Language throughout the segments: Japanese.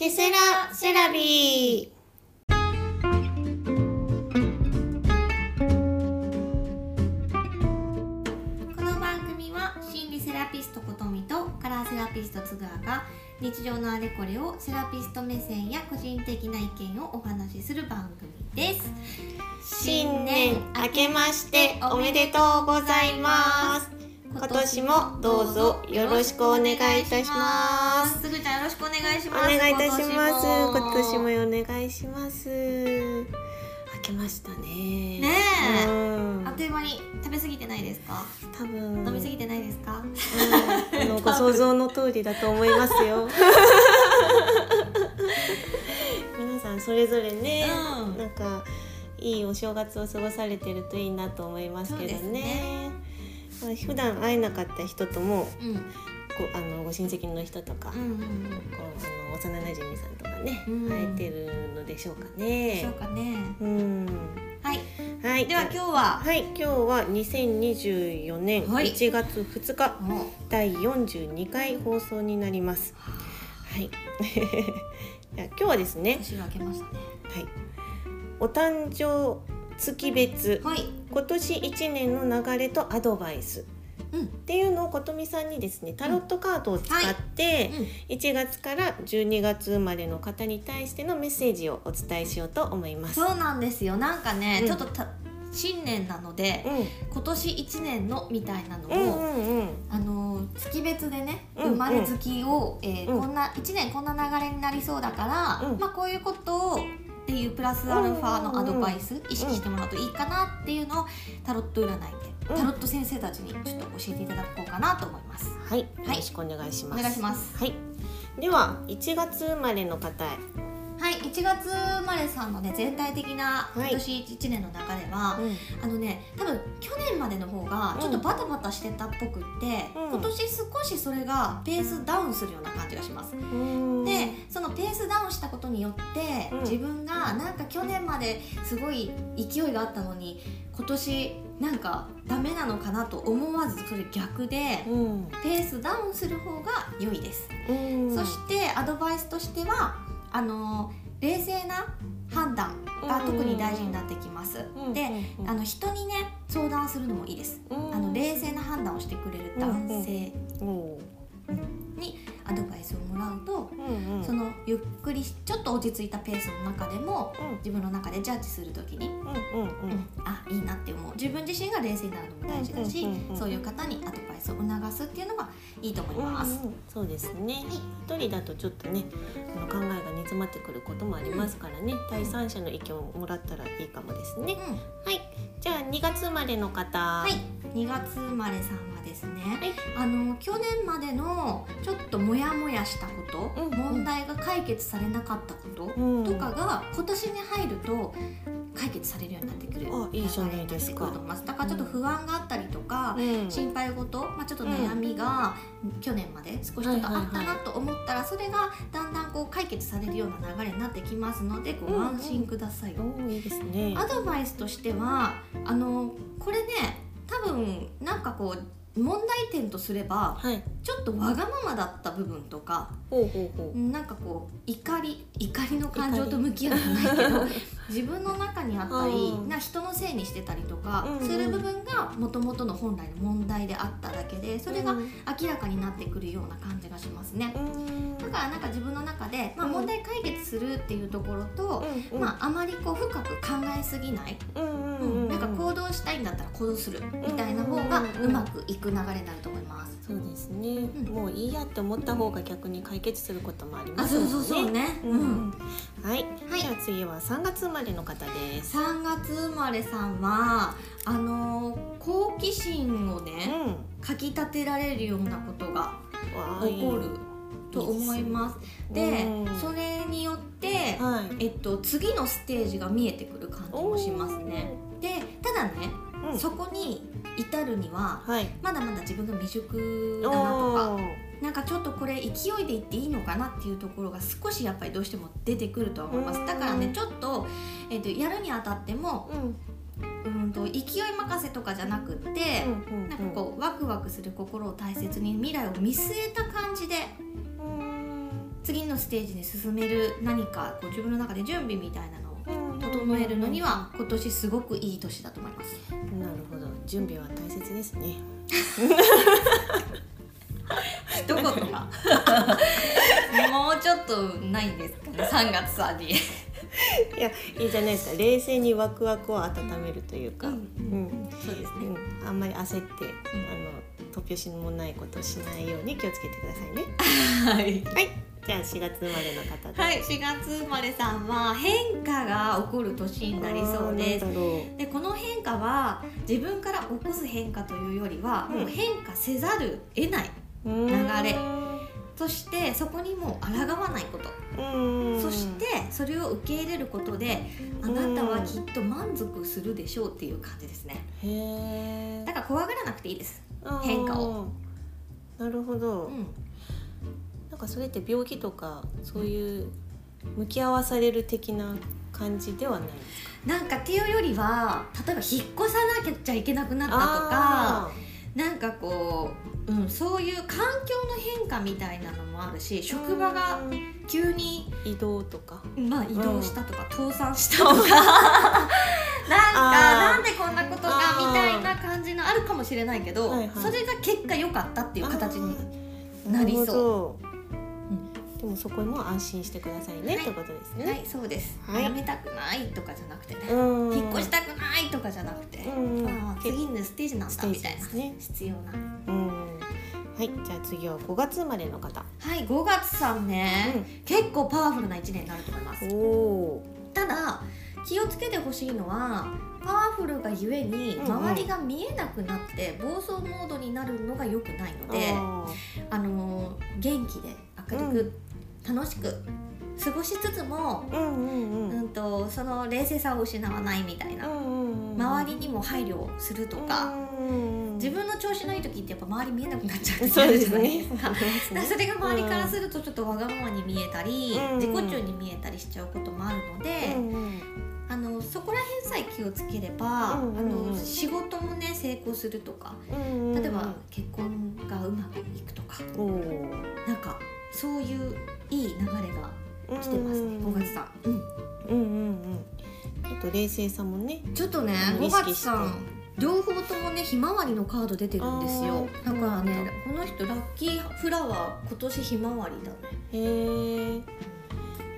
ケセラセラビー。この番組は心理セラピストことみとカラーセラピストつぐあが日常のあれこれをセラピスト目線や個人的な意見をお話しする番組です。新年明けましておめでとうございます。今年もどうぞよろしくお願いいたします。すぐちゃんよろしくお願いしおます。願いいたします。今今年もお願いします。明けましたね。ねえ。うん。あっという間に食べ過ぎてないですか？多分。飲み過ぎてないですか？うん。あのご想像の通りだと思いますよ。皆さんそれぞれね、うん。なんかいいお正月を過ごされてるといいなと思いますけどねまあ普段会えなかった人ともうん。こうあのご親戚の人とか、うんうんこうあの幼馴染さんとかね、うん会えてるのでしょうかでしょねう。かね。うん。はい。はい、では今日ははい。今日は2024年はい。1月2日、もう第42回放送になります。はい。じゃあ今日はですね、年が明けましたね。はい。お誕生月別。はい。今年1年の流れとアドバイス。うん。っていうのをことみさんにですねタロットカードを使って、1月から12月生まれの方に対してのメッセージをお伝えしようと思います。そうなんですよ。なんかね、うん。ちょっとた新年なのでうん。今年1年のみたいなのうんを、うんうん。あのー月別でね、うん生まれ月を、えーうん。こんな1年こんな流れになりそうだから、うん。まあこういうことをっていうプラスアルファのアドバイス、意識してもらうといいかなっていうのをタロット占いで、うんタロット先生たちにちょっと教えていただこうかなと思います。はい、よろしくお願いします。お願いします。はい。では1月生まれの方へ。はい、1月生まれさんのね全体的な今はい年1年の中では、うんあのね多分去年までの方がちょっとバタバタしてたっぽくって、うん今年少しそれがペースダウンするような感じがします。うんでそのペースダウンしたことによって、うん。自分がなんか去年まですごい勢いがあったのに今年なんかダメなのかなと思わずそれ逆で、うん。ペースダウンする方が良いです。うん。そしてアドバイスとしてはあの冷静な判断が特に大事になってきます。うん。でうん。あの人にね相談するのもいいです。うん。あの冷静な判断をしてくれる男性アドバイスをもらうと、うんうん。そのゆっくりしちょっと落ち着いたペースの中でもうん。自分の中でジャッジするときに、うんうんうん。あいいなって思う。自分自身が冷静になるのも大事だし、うんうんうんうん。そういう方にアドバイスを促すっていうのがいいと思います。うんうんそうですね。一人だとちょっとねあの考えが煮詰まってくることもありますからね、第三者の意見をもらったらいいかもですね、うん。はい。じゃあ2月生まれの方。ははい、2月生まれさんはですね、はい。あの去年までのちょっとモヤモヤしたこと、うんうん。問題が解決されなかったことうん。とかが今年に入ると解決されるようになってくるあいいじゃないですか。だからちょっと不安があったりとか、うん。心配事、まあ、ちょっと悩みが去年まで少しちょっとあったなと思ったらそれがだんだんこう解決されるような流れになってきますのでご安心ください。おーいいですね。アドバイスとしてはあのこれね多分なんかこう問題点とすればはい。ちょっとわがままだった部分とかほなんかこう怒り怒りの感情と向き合うじゃないけど 自分の中にあったりうんな人のせいにしてたりとかする部分がもともとの本来の問題であっただけでそれがうん。明らかになってくるような感じがしますね。うん。だからなんか自分の中で、まあ、うん。問題解決するっていうところと、うんまあ、あまりこう深く考えすぎない。うんか行動したいんだったら行動するみたいな方がうまくいく流れになると思います。そうですね、ん。もういいやって思った方が逆に解決することもありまあ、すね。そうそうそうね。ううん。ん。はい、はい。じゃあ次は3月生まれの方です。3月生まれさんはあのー好奇心をねうかきたてられるようなことが起こると思います。でうん。それによって、はい。えっと、次のステージが見えてくる感じもしますね。でただね、うん。そこに至るにははい。まだまだ自分が未熟だなとかなんかちょっとこれ勢いでいっていいのかなっていうところが少しやっぱりどうしても出てくるとは思います。うん。だからねちょっと,、えー、とやるにあたってもうん。うんと勢い任せとかじゃなくって、うんうんなんかこうワクワクする心を大切に未来を見据えた感じでうん。次のステージに進める何かこう自分の中で準備みたいな整えるのには今年すごくいい年だと思います。なるほど。準備は大切ですね。どことかもうちょっとないんですかね。3月さんに。いやいいじゃないですか。冷静にワクワクを温めるというか、ううんん。そうですね。うん。あんまり焦って、あの突拍子もないことをしないように気をつけてくださいね。はい。はい。じゃあ4月生まれの方で。はい、4月生まれさんは変化が起こる年になりそうです。でこの変化は自分から起こす変化というよりは、うん。もう変化せざる得ない流れ。そしてそこにもう抗わないこと、うん。そしてそれを受け入れることであなたはきっと満足するでしょうっていう感じですね。だから怖がらなくていいです変化を。なるほど、うん。なんかそれって病気とかそういう向き合わされる的な感じではないですか？なんかっていうよりは例えば引っ越さなきゃいけなくなったとかあなんかこう、うん、そういう環境の変化みたいなのもあるし職場が急に移動とか。まあ、移動したとか、倒産したとかなんかなんでこんなことがあーみたいな感じのあるかもしれないけど、はいはい。それが結果良かったっていう形になりそう。でもそこも安心してくださいね、はいってことですね、はい。そうです、はい。やめたくないとかじゃなくてね、うん。引っ越したくないとかじゃなくて、うん。あー次のステージなんだみたいな。ね必要な。うん。はいじゃあ次は5月生まれの方。はい5月さんね、結構パワフルな1年になると思います。ただ気をつけてほしいのはパワフルがゆえにうんうん。周りが見えなくなって暴走モードになるのが良くないので、ああのー元気で明るく、楽しく過ごしつつも、ーうんうんうん。うん、とその冷静さを失わないみたいな、周りにも配慮をするとか、自分の調子のいい時ってやっぱ周り見えなくなっちゃう時そうであるじゃないすね。それが周りからするとちょっとわがままに見えたり、うん。自己中に見えたりしちゃうこともあるので、うんうんあのそこら辺さえ気をつければ、うんうんうん。あの仕事もね成功するとかうんうん例えば結婚がうまくいくとかなんかそういういい流れが来てますね5月さん、うん、うんうんうん。ちょっと冷静さもねちょっとね5うん意識して。月さん両方ともねひまわりのカード出てるんですよ。だからねこの人ラッキーフラワー今年ひまわりだね、へえ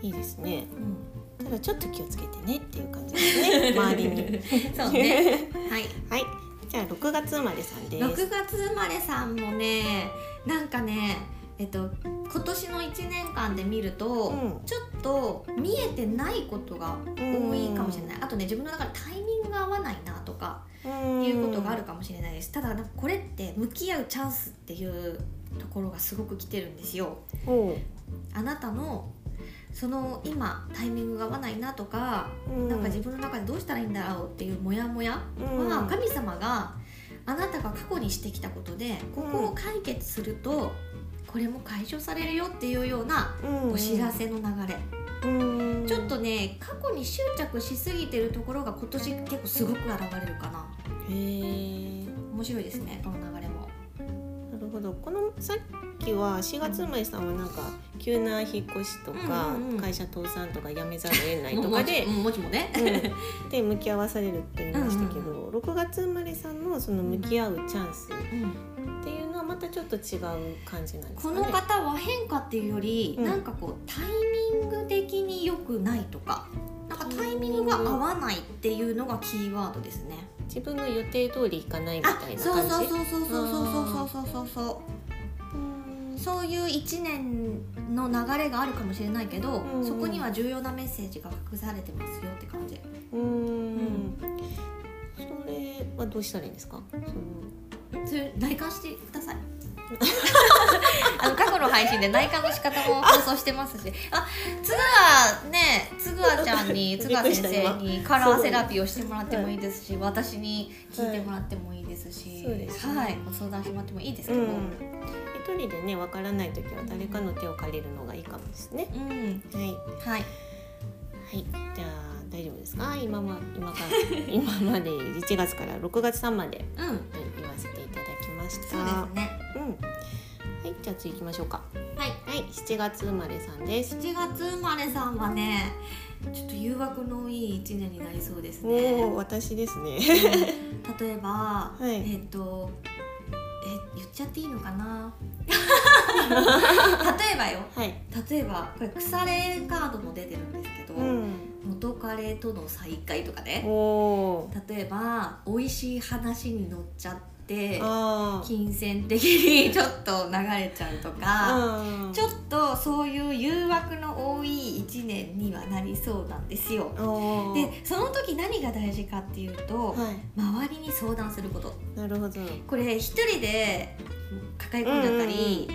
いいですね。うん、ただちょっと気をつけてねっていう感じですね周りに。そうね。はい。はい。じゃあ6月生まれさんです。6月生まれさんもねなんかねえっと今年の1年間で見ると、うん。ちょっと見えてないことが多いかもしれない、あとね自分の中でタイミングが合わないなとかうん。いうことがあるかもしれないです。ただなんかこれって向き合うチャンスっていうところがすごく来てるんですよ。あなたのその今タイミングが合わないなとか、うん。なんか自分の中でどうしたらいいんだろうっていうモヤモヤうん。は神様があなたが過去にしてきたことでここを解決するとこれも解消されるよっていうようなうん。お知らせの流れ、うん。ちょっとね過去に執着しすぎてるところが今年結構すごく現れるかな。へえ面白いですねこの流れも。なるほど。このさっきは4月生まれさんはなんか急な引っ越しとか、うんうんうん。会社倒産とか辞めざるを得ないとかでももちもね、うん、で向き合わされるって言いましたけど、うん6月生まれさんのその向き合うチャンスうんっていうのはまたちょっと違う感じなんですかね。この方は変化っていうより、うん。なんかこうタイミング的に良くないとかなんかタイミングが合わないっていうのがキーワードですね。自分の予定通りいかないみたいなそう感じ？そうそうそうそうそうそうそうそうそう。うんそういう1年の流れがあるかもしれないけど、うん。うんそこには重要なメッセージが隠されてますよって感じ。うん。それはどうしたらいいんですか？それ内観してくださいあの過去の配信で内観の仕方も放送してますし。あつぐあねつぐあちゃんに つぐあ先生にカラーセラピーをしてもらってもいいですし私に聞いてもらってもいいですし、そうですね。はい。ご相談してもらってもいいですけど、うん、一人でねわからない時は誰かの手を借りるのがいいかもですね。うん。はい。はい。はい。じゃあ大丈夫ですか？今ま今から今まで1月から6月3まで、うん。はい、言わせていただした。そうですねうん。はい、じゃあ次行きましょうか。ははいはい、7月生まれさんです。7月生まれさんはねちょっと誘惑のいい一年になりそうですおねお、私ですね。例えば、はいえっ、とえ言っちゃっていいのかな？例えばよはい。例えばこれ腐れカードも出てるんですけど、うん。元彼との再会とかおねお。例えば美味しい話に乗っちゃって。金銭的に ちょっと流れちゃうとか、うん。ちょっとそういう誘惑の多い一年にはなりそうなんですよ。でその時何が大事かっていうと、は周りに相談することい。なるほど。これ一人で抱え込んじゃったり、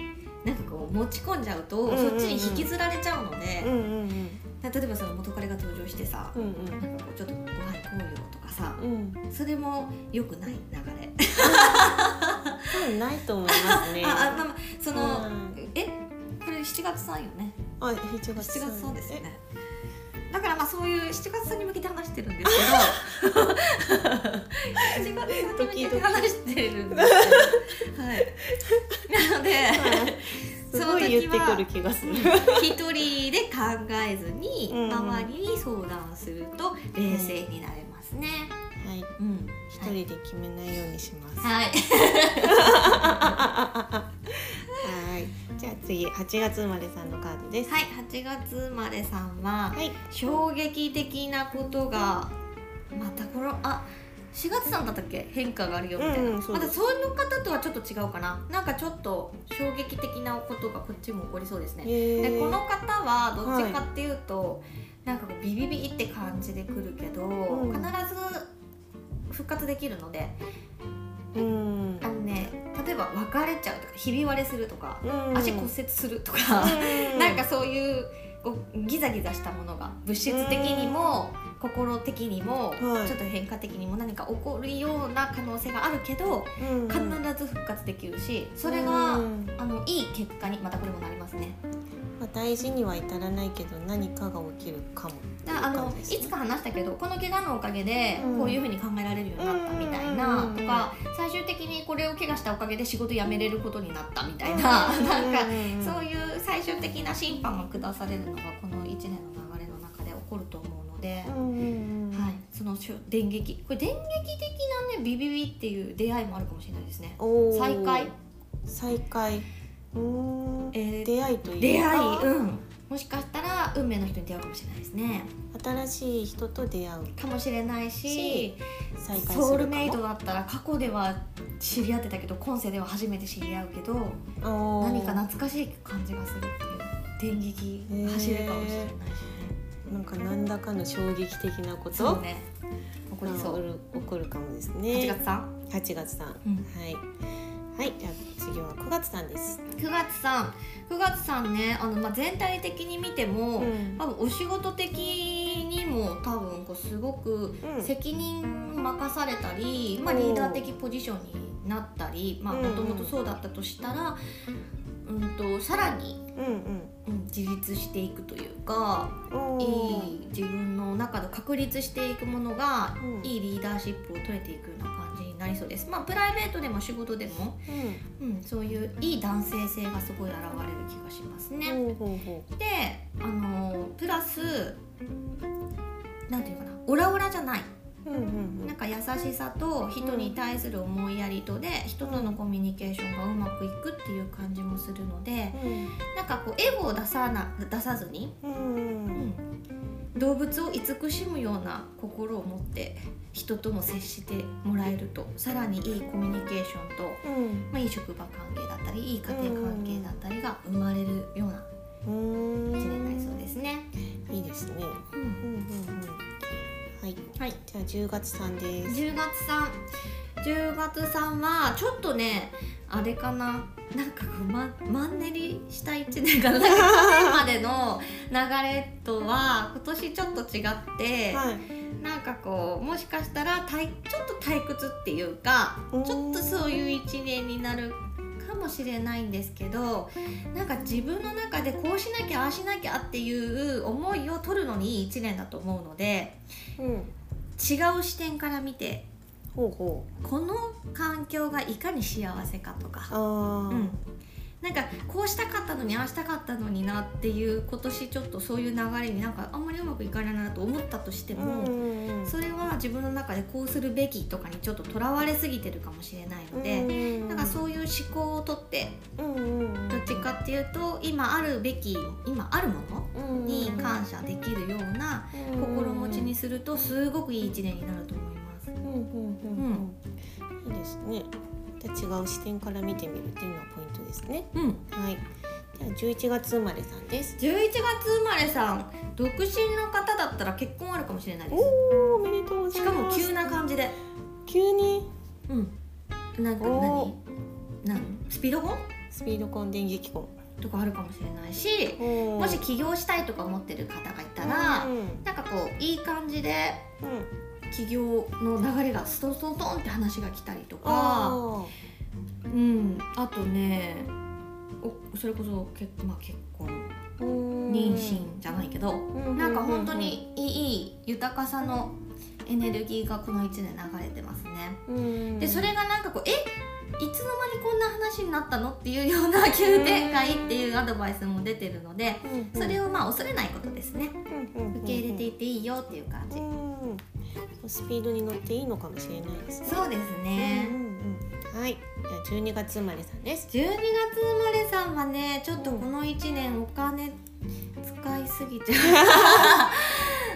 なんかこう持ち込んじゃうと、うんうんうんそっちに引きずられちゃうので、うんうん例えばその元彼が登場してさ、うん。うんなんかこうちょっとさうん。うん。それも良くない流れ。多分ないと思いますね。ああまあまあその、うんえ？これ7月さんよね？あ、7月。7月さんですよ。ねだからまあそういう7月さんに向けて話してるんですけど 7月さんに向けて話してるんですけどはいなので はいすごい言ってくる気がする。一人で考えずにうん周りに相談すると冷静になれますね。はい。うん、一人で決めないようにします。はい。はい。じゃあ次、8月生まれさんのカードです。はい、8月生まれさんは、はい。衝撃的なことがまたこのあ4月さんだったっけ？変化があるよみたいな、うんうんまたその方とはちょっと違うかな？なんかちょっと衝撃的なことがこっちも起こりそうですねへでこのー方はどっちかっていうと、なんかこうビビビって感じでくるけど、ん。必ず復活できるのでうん。あのね例えば別れちゃうとかひび割れするとか、うん。足骨折するとか、うん。なんかそういうこうギザギザしたものが物質的にも心的にもちょはいっと変化的にも何か起こるような可能性があるけどうん。必ず復活できるしそれうがん。あのいい結果にまたこれもなりますね。まあ、大事には至らないけど何かが起きるかもだからあのいつか話したけどこの怪我のおかげでうん。こういうふうに考えられるようになったみたいなうんとか最終的にこれを怪我したおかげで仕事辞めれることになったみたいなうんなんかうん。そういう最終的な審判が下されるのがこの1年の流れの中で起こると思うので、うんはい、その電撃。これ電撃的なねビビビっていう出会いもあるかもしれないですね。再会。再会えー出会いというか。出会い、うん、もしかしたら運命の人に出会うかもしれないですね。新しい人と出会う。かもしれないしソウルメイトだったら過去では知り合ってたけど今世では初めて知り合うけど何か懐かしい感じがするっていう電撃走るかもしれないし。ね。なんか何らかの衝撃的なことそうね。起こりそう。が起こるかもです8ね月さん、8月さん、うん。はいはいじゃあ次は9月さんです、9月さん。9月さんねあの、まあ、全体的に見ても、うん。多分お仕事的にも多分こうすごくうん。責任任されたり、まあ、おー。リーダー的ポジションになったりまあうんうん。もともとそうだったとしたら、うん、とさらに、うんうん、自立していくというかいー。い自分の中で確立していくものが、うん。いいリーダーシップを取れていくようなになりそうです。まあ、プライベートでも仕事でも、うん、そういういい男性性がすごい現れる気がしますね。うんほうほう。ほであのプラスなんていうかなオラオラじゃない。うんうんなんか優しさと人に対する思いやりとで人とのコミュニケーションがうまくいくっていう感じもするのでうん。なんかこうエゴを出さな出さずに、うんううんん、動物を慈しむような心を持って人とも接してもらえるとさらにいいコミュニケーションと、うん。まあ、いい職場関係だったりいい家庭関係だったりが生まれるようなうん一年になりそうですね。いいですね。うんうんうん。うんはい。はい。じゃあ10月さんです。10月さん。10月さんはちょっとねあれかな？なんかこう、ま、マンネリした1年かななんか去年までの流れとは今年ちょっと違って、はい。なんかこうもしかしたら退ちょっと退屈っていうかうんちょっとそういう1年になるかもしれないんですけどなんか自分の中でこうしなきゃああしなきゃっていう思いを取るのにいい1年だと思うのでうん。違う視点から見てほうほこの環境がいかに幸せかとか、うあー。うん、なんかこうしたかったのにああしたかったのになっていう今年ちょっとそういう流れになんかあんまりうまくいかないなと思ったとしても、うんそれは自分の中でこうするべきとかにちょっととらわれすぎてるかもしれないので、なんかそういう思考をとってどっちかっていうと今あるべき今あるものに感謝できるような心持ちにするとすごくいい一年になると思います。うんうんうん。うん。いいですね。で違う視点から見てみるっていうのはポイントですね。うん、はいでは11月生まれさん。です11月生まれさん独身の方だったら結婚あるかもしれないです。おおめでとうしいます。かも急な感じで。急に？うん。なんかお何？何スピード婚？スピード婚電撃婚。とかあるかもしれないしももし起業したいとか思ってる方がいたら、うん。なんかこういい感じで起業の流れがストンストントンって話が来たりとかあうんあとねおそれこそ結,、まあ、結婚妊娠じゃないけど、うなんか本当にいい豊かさのエネルギーがこの1年流れてますね。うん。でそれがなんかこうえ？いつの間にこんな話になったのっていうような急展開っていうアドバイスも出てるのでそれををまあ恐れないことですね。受け入れていていいよっていう感じスピードに乗っていいのかもしれないですね。そうですね。うんはい。じゃあ12月生まれさんです。12月生まれさんはねちょっとこの1年お金使いすぎちゃ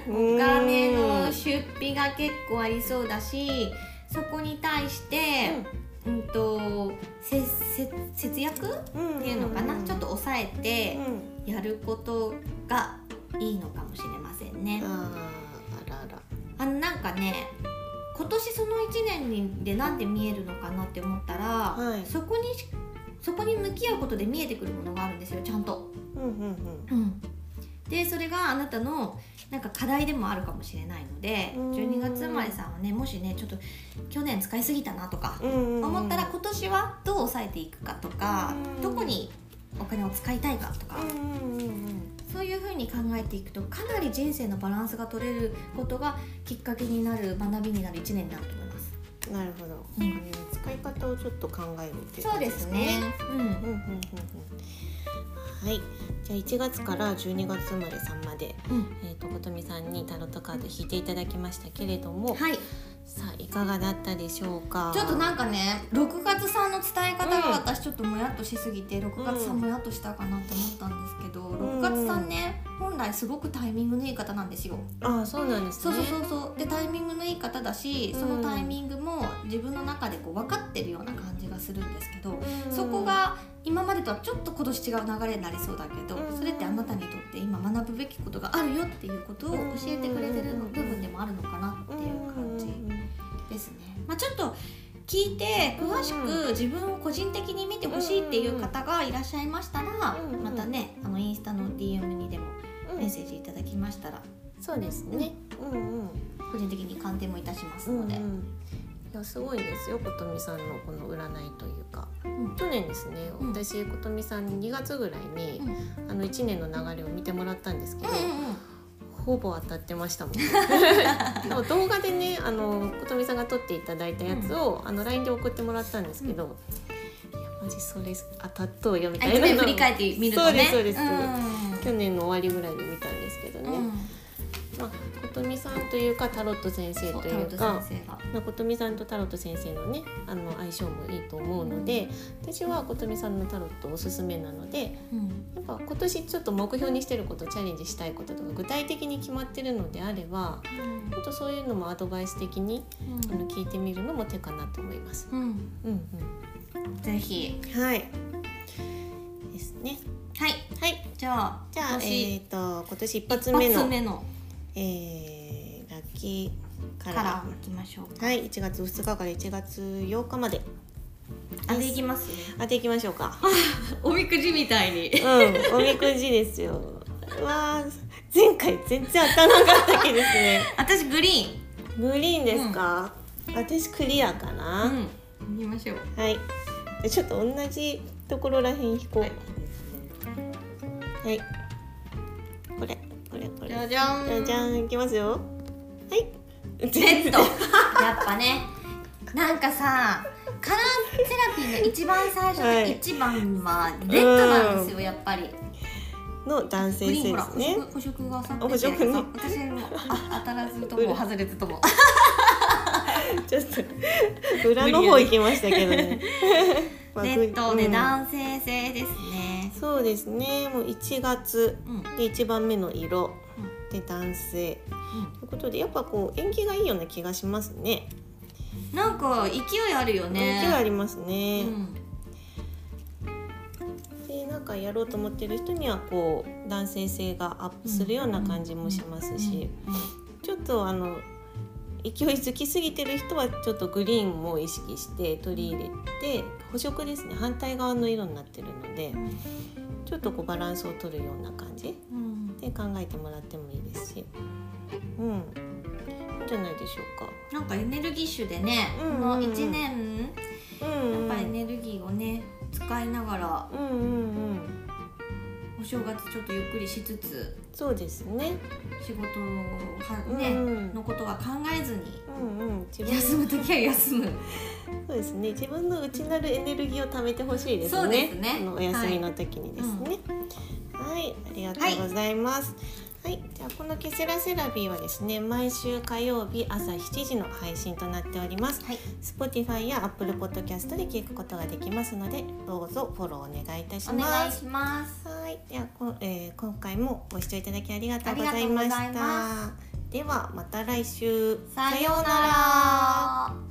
う。お金の出費が結構ありそうだしそこに対して、うんとせせ節約？っっていうのかな、ちょっと抑えてうん。やることがいいのかもしれませんね。あらあら。あのなんかね今年その1年にでなんで見えるのかなって思ったら、はい。そこにそこに向き合うことで見えてくるものがあるんですよちゃんと。うんうん。うん、でそれがあなたのなんか課題でもあるかもしれないのでうん。12月生まれさんはねもしねちょっと去年使いすぎたなとか思ったら今年はどう抑えていくかとかうん。どこにお金を使いたいかとかそういうふうに考えていくとかなり人生のバランスが取れることがきっかけになる学びになる1年になると思います。うんなるほど。おうん使い方をちょっと考えるっていうそうですね。うん。うんうんうんうん。はいじゃあ1月から12月生まれさんまでうん。えー、とことみさんにタロットカード引いていただきましたけれども、はい、さあいかがだったでしょうか？ちょっとなんかね6月さんの伝え方うん。が私ちょっともやっとしすぎて6月さんもやっとしたかなって思ったんですけど、ん。6月さんね本来すごくタイミングのいい方なんですよ。ああそうなんですね。そうそうそうそう。でタイミングのいい方だしうん。そのタイミングも自分の中でこう分かってるような感じがするんですけど、うん。そこが今までとはちょっと今年違う流れになりそうだけど、うん。それってあなたにとって今学ぶべきことがあるよっていうことを教えてくれてる部分でもあるのかなっていう感じですね。まあ、ちょっと聞いて詳しく自分を個人的に見てほしいっていう方がいらっしゃいましたら、またねあのインスタの DM にでもうんメッセージいただきましたらそうですね。うんうん。個人的に鑑定もいたしますので、うんうん。いやすごいですよことみさんのこの占いというか。うん。去年ですね、うん。私ことみさんに2月ぐらいに、うん。あの1年の流れを見てもらったんですけど、うんうんほぼ当たってましたもん でも動画でねあのことみさんが撮っていただいたやつを、あの LINE で送ってもらったんですけど、いやマジそれ当たっとうよみたいな振り返ってみるとね。そうですそうです。うん。去年の終わりぐらいでというかタロット先生というかット先生が。まあことみさんとタロット先生のねあの相性もいいと思うので、私はことみさんのタロットおすすめなのでうん。やっぱ今年ちょっと目標にしてることチャレンジしたいこととか具体的に決まってるのであればちょっとそういうのもアドバイス的にあの聞いてみるのも手かなと思います。うん。うんぜひ。うん、はい。ですね。はい。はい。じゃあじゃあ今え年っ、と今年一一発目の発目の。えーラッキーカラから。いきましょうーはい1月2日から1月8日まで。あでいきます当ていきましょうか。おみくじみたいに。うん、おみくじですよ。うわー前回全然当たらなかったけですね。私グリーン。グリーンですか、私クリアかな、うん見ましょう。はい。ちょっと同じところらへん引こう。はい、これこれこれ。じゃじゃん。じゃじゃん。いきますよはい。レッド やっぱね。なんかさカラーセラピーの一番最初のはい。一番はレッドなんですよ、やっぱり。の男グ性性ですね。色補色がさあ補色ね私もあ当たらずとも。外れずともちょっと裏の方行きましたけどね。まッドでうん。男性性ですね、そうですね。もう1月うん。で一番目の色。うんで男性。ということでやっぱこう縁起がいいような気がしますね。なんか勢いあるよね。勢いありますうね、ん。でなんかやろうと思ってる人にはこう男性性がアップするような感じもしますし、うんうんちょっとあの勢いづきすぎてる人はちょっとグリーンも意識して取り入れて補色ですね。反対側の色になってるのでちょっとこうバランスを取るような感じうんで考えてもらってもいいですし。うん。じゃないでしょうか。なんかエネルギッシュでね、うんこの1年うんうん、やっぱエネルギーをね使いながらうんうんうん。お正月ちょっとゆっくりしつつそうですね。仕事はね、うんうん。のことは考えずにうんうん、自分休む時は休む。そうですね。自分の内なるエネルギーを貯めてほしいですね。そうですね。お休みの時にですね。はい、ありがとうございます。はい、じゃあこのケセラセラビーはですね、毎週火曜日朝7時の配信となっております。はい Spotify や Apple Podcast で聞くことができますので、どうぞフォローお願いいたしおます。願いしますはい、ではこ、えー今回もご視聴いただきありがとうございました。ではまた来週。さようなら